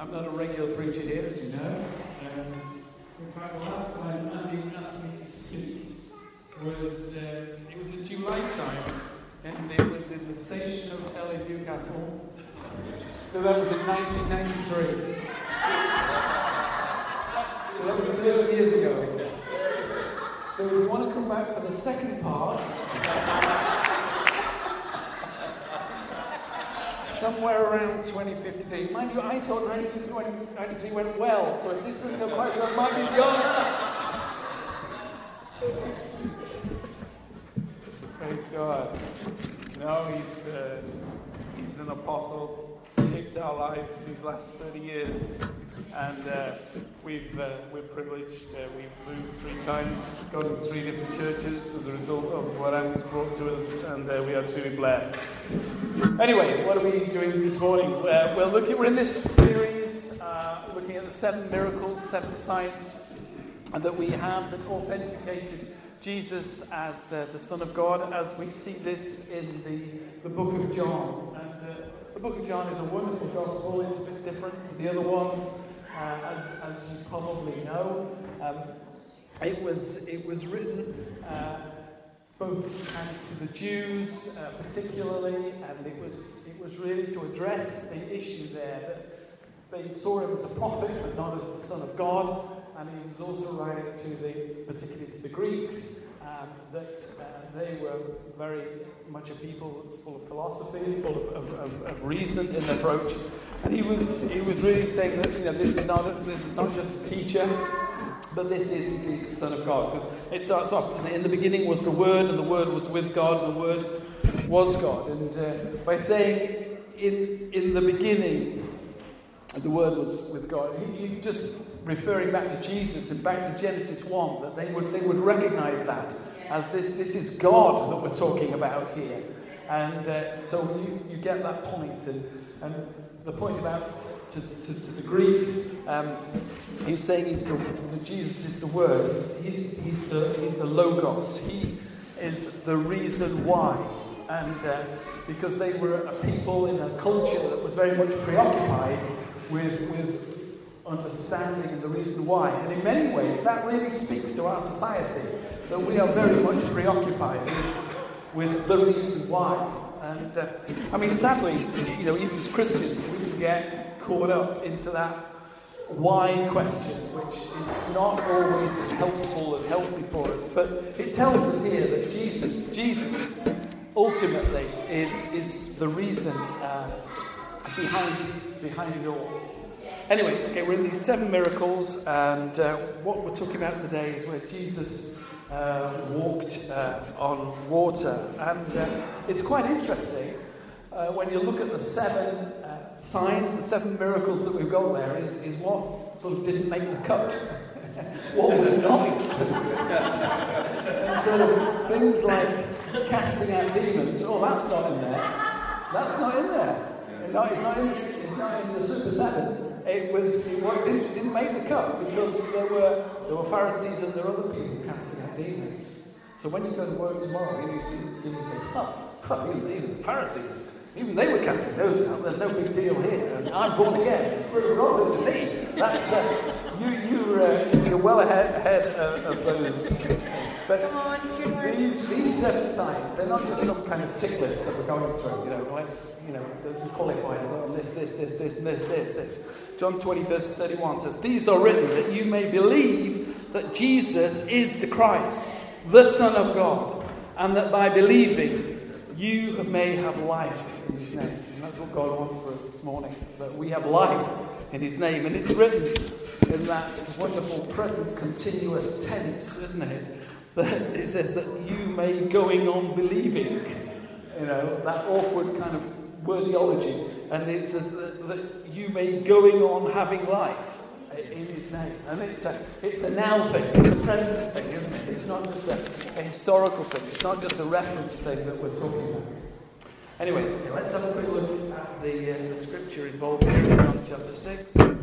I'm not a regular preacher here, as you know. Um, in fact, the last time Andy asked me to speak was uh, it was in July time, and it was in the Station Hotel in Newcastle. So that was in 1993. so that was 30 years ago. So if you want to come back for the second part. Somewhere around 2053. Mind you, I thought 1993 went well, so if this doesn't go quite well, it might be beyond that. Praise God. No, he's, uh, he's an apostle, shaped our lives these last 30 years. And uh, we've, uh, we're privileged. Uh, we've moved three times, gone to three different churches as a result of what Andy's brought to us, and uh, we are truly blessed. Anyway, what are we doing this morning? Uh, we're looking. We're in this series, uh, looking at the seven miracles, seven signs that we have that authenticated Jesus as the, the Son of God, as we see this in the, the book of John. And uh, the book of John is a wonderful gospel. It's a bit different to the other ones, uh, as, as you probably know. Um, it, was, it was written uh, both to the Jews uh, particularly, and it was, it was really to address the issue there that they saw him as a prophet, but not as the Son of God. And he was also writing to the, particularly to the Greeks, um, that uh, they were very much a people that's full of philosophy, full of, of, of, of reason in their approach. And he was, he was really saying that you know, this, is not this is not just a teacher, but this is indeed the Son of God. Because it starts off, doesn't it? In the beginning was the Word, and the Word was with God, and the Word was God. And uh, by saying in, in the beginning, the Word was with God, he, he just referring back to Jesus and back to Genesis 1, that they would, they would recognize that as this, this is God that we're talking about here. And uh, so you, you get that point. And, and the point about to, to, to the Greeks, um, he's saying he's the, the, Jesus is the Word, he's, he's, he's, the, he's the Logos, he is the reason why. And uh, because they were a people in a culture that was very much preoccupied with, with understanding and the reason why. And in many ways, that really speaks to our society that we are very much preoccupied with, with the reason why. And uh, I mean, sadly, you know, even as Christians, we can get caught up into that why question, which is not always helpful and healthy for us. But it tells us here that Jesus, Jesus, ultimately is is the reason uh, behind behind it all. Anyway, okay, we're in these seven miracles, and uh, what we're talking about today is where Jesus uh, walked uh, on water. And uh, it's quite interesting uh, when you look at the seven signs, the seven miracles that we've got there, is, is what sort of didn't make the cut. what was not included. and so things like casting out demons, oh, that's not in there. That's not in there. No, it's not in the, it's not in the Super 7 it was it didn't, didn't make the cut because there were there were Pharisees and there were other people casting out demons. So when you go to work tomorrow you see demons, say, "Oh, even Pharisees, even they were casting those out. There's no big deal here. And I'm born again. The Spirit of God lives in me. That's uh, you. You uh, you're well ahead, ahead of, of those. But these, these seven signs, they're not just some kind of tick list that we're going through. You know, let's, you know, the qualifiers, this, this, this, this, this, this, this. John 20, verse 31 says, These are written that you may believe that Jesus is the Christ, the Son of God, and that by believing you may have life in His name. And that's what God wants for us this morning, that we have life in His name. And it's written in that wonderful present continuous tense, isn't it? That it says that you may going on believing. You know, that awkward kind of wordiology. And it says that, that you may going on having life in his name. And it's a, it's a now thing, it's a present thing, isn't it? It's not just a, a historical thing, it's not just a reference thing that we're talking about. Anyway, okay, let's have a quick look at the, uh, the scripture involved here in John chapter 6. And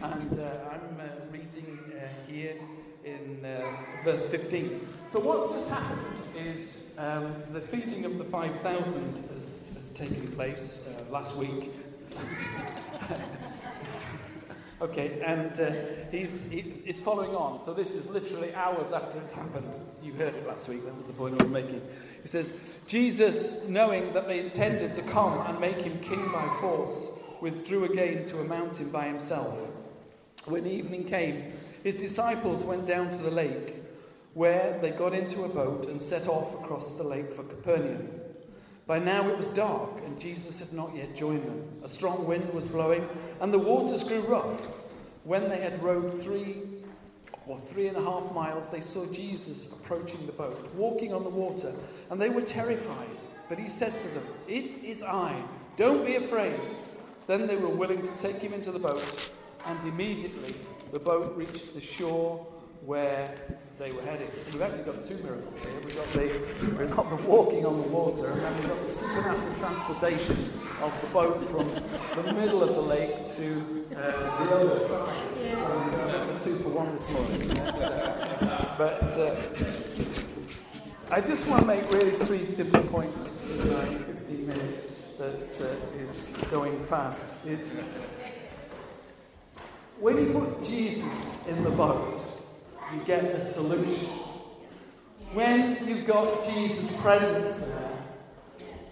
uh, I'm uh, reading uh, here in uh, verse 15. So, what's just happened is um, the feeding of the 5,000 has, has taken place uh, last week. Okay, and he's, he, he's following on. So this is literally hours after it's happened. You heard it last week, that was the point I was making. He says, Jesus, knowing that they intended to come and make him king by force, withdrew again to a mountain by himself. When evening came, his disciples went down to the lake, where they got into a boat and set off across the lake for Capernaum. By now it was dark, and Jesus had not yet joined them. A strong wind was blowing, and the waters grew rough. When they had rowed three or three and a half miles, they saw Jesus approaching the boat, walking on the water, and they were terrified. But he said to them, It is I, don't be afraid. Then they were willing to take him into the boat, and immediately the boat reached the shore where they were heading. So we've actually got two miracles here. We've got the, we've got the walking on the water, and then we've got the supernatural transportation of the boat from the middle of the lake to uh, the other side. Got two for one this morning. but uh, I just want to make really three simple points in my 15 minutes that uh, is going fast. Is when you put Jesus in the boat, you get a solution. When you've got Jesus' presence there,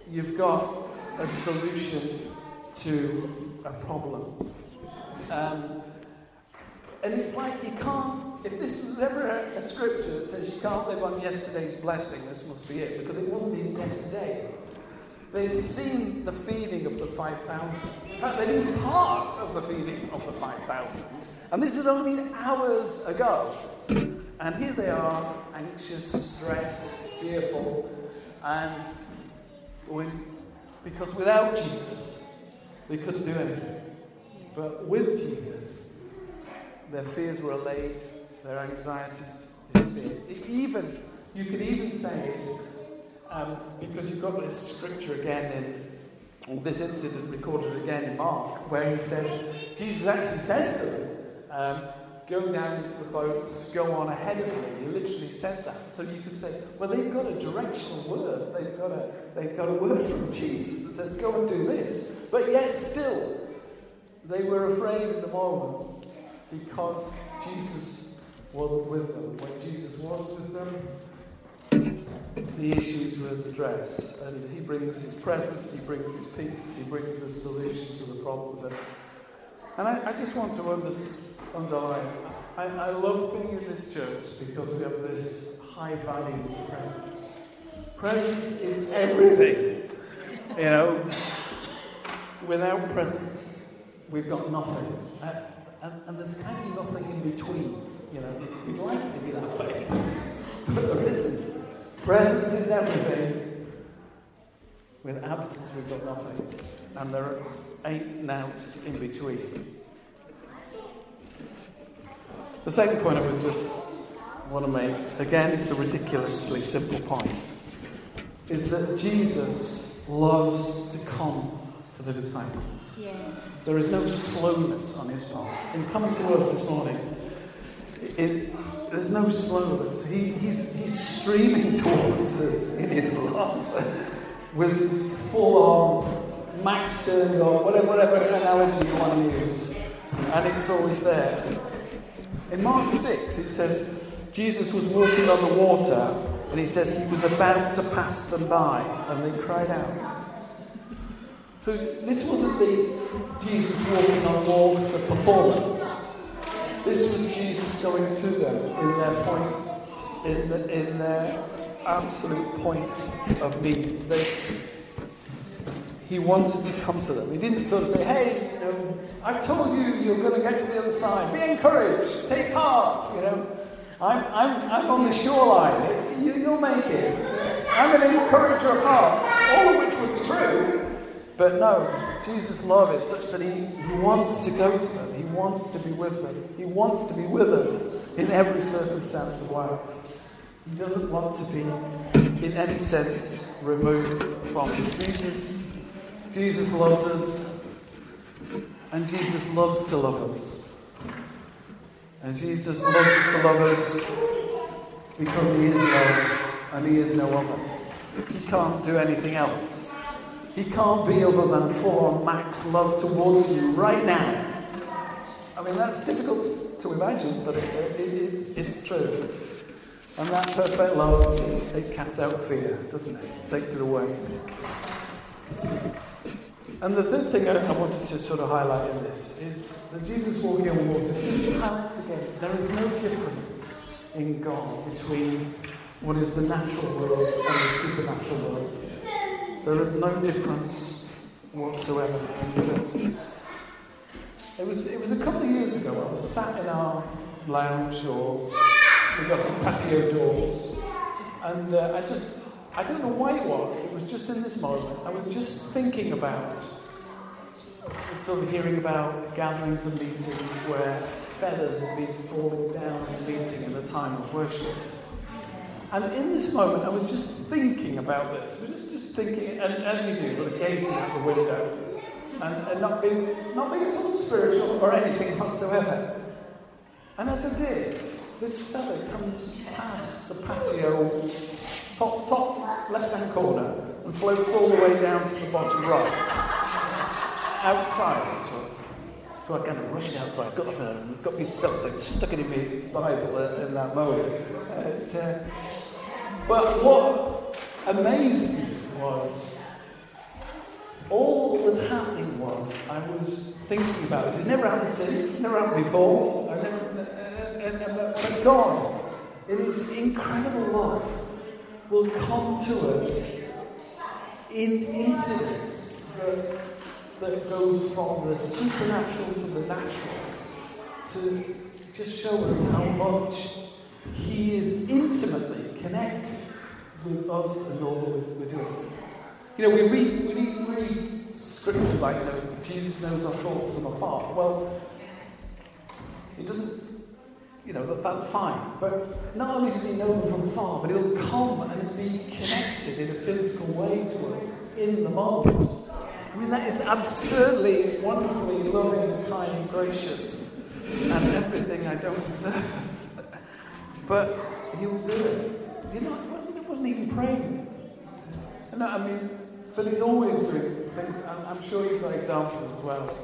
you've got a solution to a problem. Um, and it's like you can't, if this was ever a, a, scripture that says you can't live on yesterday's blessing, this must be it, because it wasn't even yesterday. They'd seen the feeding of the 5,000. In fact, they'd been part of the feeding of the 5,000. And this is only hours ago. And here they are, anxious, stressed, fearful, and because without Jesus, they couldn't do anything. But with Jesus, their fears were allayed, their anxieties disappeared. Even, you could even say, um, because you've got this scripture again in, this incident recorded again in Mark, where he says, Jesus actually says to them, um, go down into the boats, go on ahead of me. He literally says that. So you could say, well, they've got a directional word. They've got a, they've got a word from Jesus that says, go and do this. But yet still, they were afraid in the moment because Jesus wasn't with them. When Jesus was with them, the issues were addressed. And he brings his presence, he brings his peace, he brings a solution to the problem. And I, I just want to understand underline. I, I love being in this church because we have this high value presence. Presence is everything. You know, without presence, we've got nothing. Uh, and, and, there's kind of nothing in between. You know, we'd like it to be that way, but there isn't. Presence is everything. With absence, we've got nothing. And there ain't out in between. The second point I was just want to make, again, it's a ridiculously simple point, is that Jesus loves to come to the disciples. Yeah. There is no slowness on his part. In coming to us this morning, it, there's no slowness. He, he's, he's streaming towards us in his love with full on max turned on, whatever, whatever analogy you want to use. And it's always there. In Mark 6, it says Jesus was walking on the water and he says he was about to pass them by and they cried out. So this wasn't the Jesus walking on water performance. This was Jesus going to them in their point, in, the, in their absolute point of need. They, he wanted to come to them. He didn't sort of say, hey, you know, I've told you you're going to get to the other side. Be encouraged. Take heart. You know, I'm, I'm, I'm on the shoreline. You, you'll make it. I'm an encourager of hearts, all of which would be true. But no, Jesus' love is such that he, he wants to go to them. He wants to be with them. He wants to be with us in every circumstance of life. He doesn't want to be, in any sense, removed from us. Jesus Jesus loves us, and Jesus loves to love us. And Jesus loves to love us because He is love and He is no other. He can't do anything else. He can't be other than full on max love towards you right now. I mean, that's difficult to imagine, but it, it, it's, it's true. And that perfect love, it casts out fear, doesn't it? it takes it away. And the third thing I, wanted to sort of highlight in this is that Jesus walking on water just to highlights again there is no difference in God between what is the natural world and the supernatural world. There is no difference whatsoever. It was, it was a couple of years ago, I was sat in our lounge or we got some patio doors, and uh, I just, I don't know why it was, it was just in this moment, I was just thinking about, sort of hearing about gatherings and meetings where feathers have been falling down in meeting in the time of worship. And in this moment, I was just thinking about this. I was just, just thinking, and as you do, sort of gazing out the window, and, and not being not being at all spiritual or anything whatsoever. And as I did, this feather comes past the patio, top top left hand corner, and floats all the way down to the bottom right, outside. So, so I kind of rushed outside, got the feather, got Celtic, stuck it in my Bible in that moment. And, uh, but what amazed me was all that was happening was I was thinking about this. It never happened since, never happened before. Never, and, and, and, but God, in His incredible love, will come to us in incidents that, that goes from the supernatural to the natural to just show us how much He is intimately connected with us and all that we're doing. You know, we read, we read, read scriptures like, you know, Jesus knows our thoughts from afar. Well, it doesn't, you know, that, that's fine. But not only does he know them from far, but he'll come and be connected in a physical way to us in the moment. I mean, that is absolutely wonderfully loving, kind, gracious, and everything I don't deserve. but he'll do it. You know, it wasn't even praying. I mean, but he's always doing things. I'm, I'm sure you've got examples as well.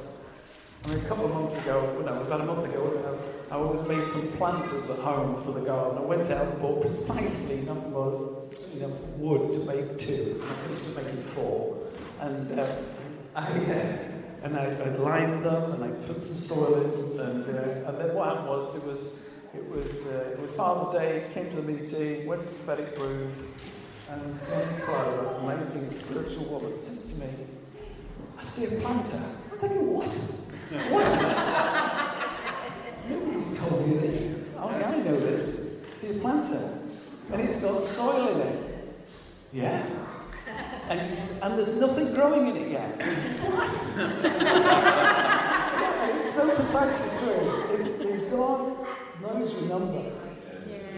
I mean, a couple of months ago, no, about a month ago? I was made some planters at home for the garden. I went out and bought precisely enough, enough wood to make two. I finished it making four. And uh, I, uh, and I, I, lined them and I put some soil in. And, uh, and then what happened was it was it was uh, it was Father's Day. Came to the meeting, went to prophetic brews, and Jane Clara, amazing spiritual woman, says to me, I see a planter. I'm thinking, what? What? Nobody's told me this. Only I know this. I see a planter. And it's got soil in it. Yeah. And, and there's nothing growing in it yet. what? it's so precisely true. It's, it's God knows your number.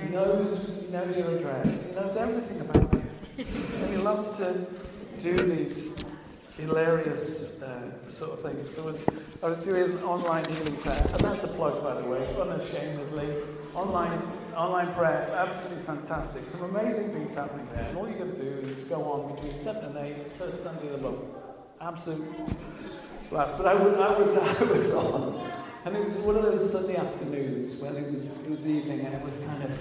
He knows, he knows your address. He knows everything about you. And he loves to do these hilarious uh, sort of things. So I was, I was doing online healing prayer, and that's a plug, by the way, unashamedly. Online, online prayer, absolutely fantastic. Some amazing things happening there. And all you've got to do is go on between 7 and 8, first Sunday of the month. Absolute blast. But I, I, was, I was on, and it was one of those Sunday afternoons when it was, it was evening, and it was kind of,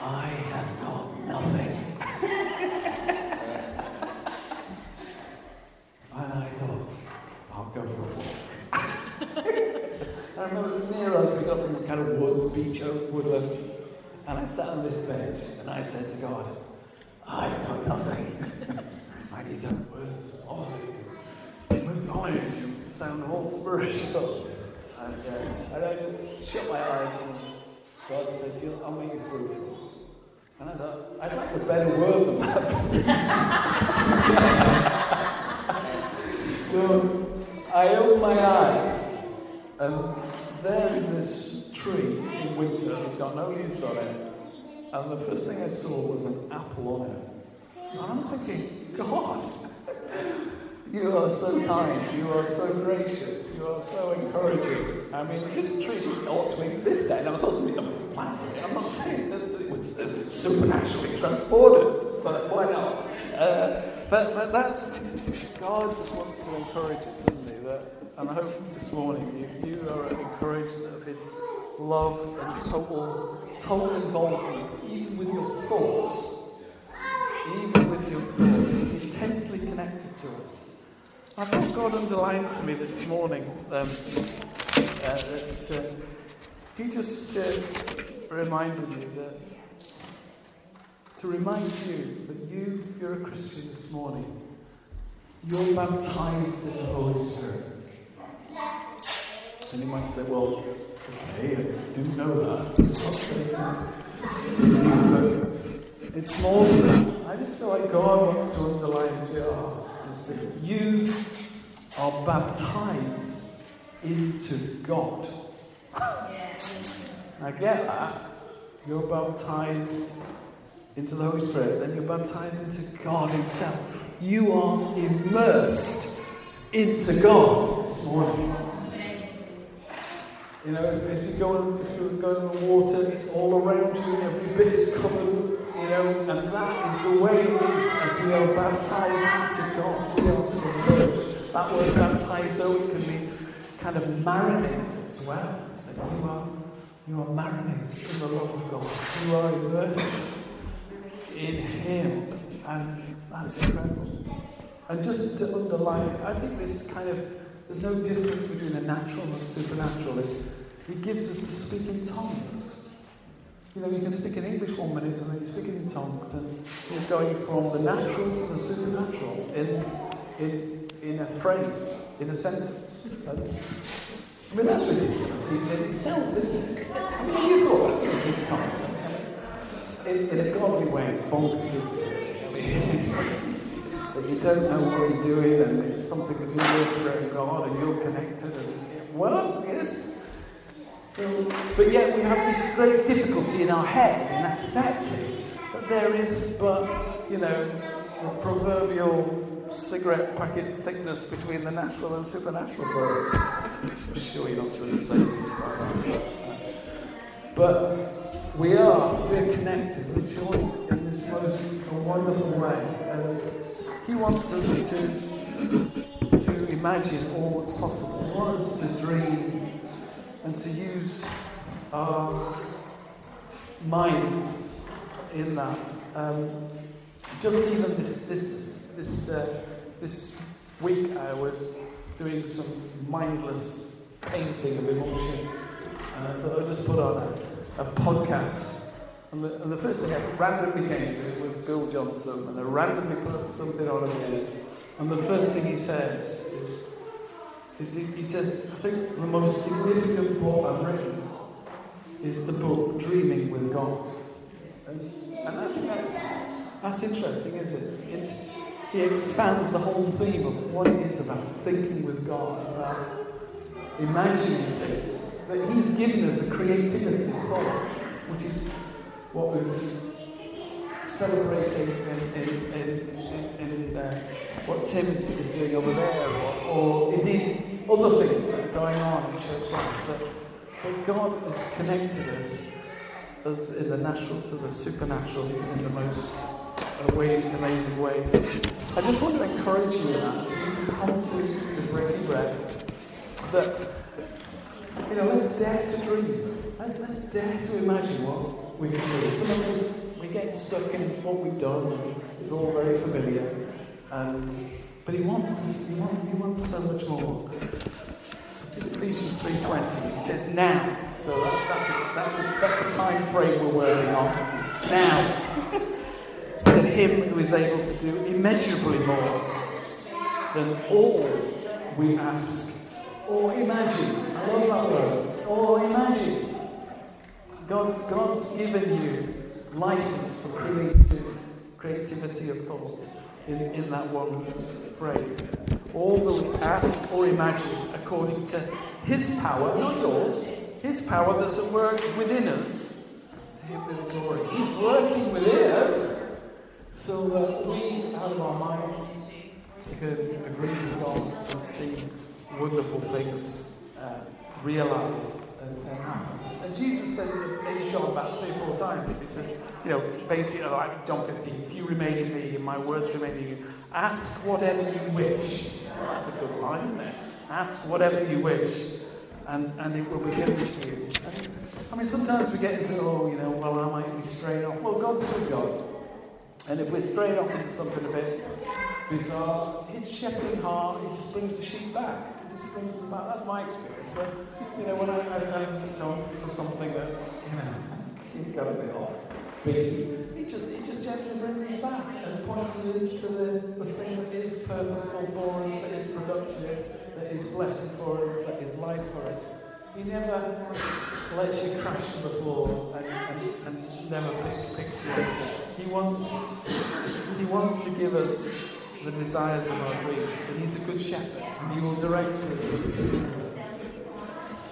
I have got nothing. and I thought, I'll go for a walk. And I remember near us we got some kind of woods, beech oak, woodland, and I sat on this bench and I said to God, I've got nothing. I need to words of knowledge and sound all spiritual. And, uh, and I just shut my eyes and God said, I'll make you fruitful. And I thought, I'd like a better word than that, so I opened my eyes, and there's this tree in winter It's got no leaves on it. And the first thing I saw was an apple on it. And I'm thinking, God, you are so kind, you are so gracious, you are so encouraging. I mean, this tree ought to exist then. I was supposed to be planted. I'm not saying that it was supernaturally transported, but why not? Uh, but, but that's, God just wants to encourage us, doesn't he? That And I hope this morning you, you are encouraged of His love and total, total involvement, even with your thoughts. Even with your thoughts. Intensely connected to us. I've got God underlined to me this morning um, uh, that uh, He just uh, reminded me that to remind you that you, if you're a Christian this morning, you're baptized in the Holy Spirit. And you might say, well, okay, I do know that. But it's more than that. I just feel like God wants to underline to your hearts that you are baptized into God. I get that. You're baptized into the Holy Spirit, then you're baptized into God Himself. You are immersed into God this morning. You know, as you go, if you go in the water, it's all around you, and every bit is covered, you know, and that is the way it is as we are baptized into God. We are submerged. That word it can be kind of marinated as well. It's that you are, you are marinated in the love of God. You are immersed in Him. And that's incredible. And just to underline, I think this kind of, there's no difference between the natural and the supernatural. It's, it gives us to speak in tongues. You know, you can speak in English one minute and then you're speaking in tongues, and you're going from the natural to the supernatural in, in, in a phrase, in a sentence. I mean, that's ridiculous in itself, isn't it? I mean, you thought that's speaking in. In, a godly way, it's bonkers, isn't it? But you don't know what you're doing, and it's something between your spirit and God, and you're connected. And well, yes. But yet we have this great difficulty in our head in accepting that there is but, you know, proverbial cigarette packet's thickness between the natural and supernatural worlds. I'm sure you're not supposed to say things like that. But we are, we're connected, we're joined in this most wonderful way. And he wants us to, to imagine all that's possible. He wants us to dream and to use our minds in that. Um, just even this, this, this, uh, this week, I was doing some mindless painting of emotion. And I thought I'd just put on a, a podcast and the, and the, first thing I randomly came to was Bill Johnson, and I randomly put something on his. And the first thing he says is, is he, he, says, I think the most significant book I've written is the book Dreaming with God. And, and I think that's, that's interesting, isn't it? it? He expands the whole theme of what it is about thinking with God, about imagining things, that He's given us a creativity which is what we're just celebrating in, in, in, in uh, what Tim is, is, doing over there, or, indeed other things that are going on in church life. But, but God has connected us as in the natural to the supernatural in the most uh, amazing way. I just want to encourage you that you come to, to breaking bread, that you know, let's dare to dream. Let's dare to imagine what we can do. Some of us, we get stuck in what we've done, it's all very familiar. And, but he wants us, he, he wants so much more. In Ephesians 3.20, he says now. So that's, that's, a, that's, the, that's the time frame we're working on. Now. to him who is able to do immeasurably more than all we ask or imagine. I love that word. Or imagine. God's, God's given you license for creative, creativity of thought in, in that one phrase. All that we ask or imagine according to His power, not yours, His power that's at work within us. To Him be the glory. He's working within us so that we, out of our minds, can agree with God and see wonderful things uh, realize and, and happen. And Jesus says in John about three or four times, he says, you know, basically oh, like John 15, if you remain in me and my words remain in you, ask whatever you wish. That's a good line, isn't it? Ask whatever you wish, and, and it will be given to you. And, I mean, sometimes we get into, oh, you know, well, I might be straying off. Well, God's a good God. And if we're straying off into something a bit bizarre, his shepherding heart, he just brings the sheep back. He just brings them back. That's my experience. You know, when I, I, I go for something that, you know, you got a bit off beat, he just, he just gently brings us back and points us into the, the thing that is purposeful for us, that is productive, that is blessing for us, that is life for us. He never lets you crash to the floor and, and, and never pick, picks you up. He wants, he wants to give us the desires of our dreams, and He's a good shepherd, and He will direct us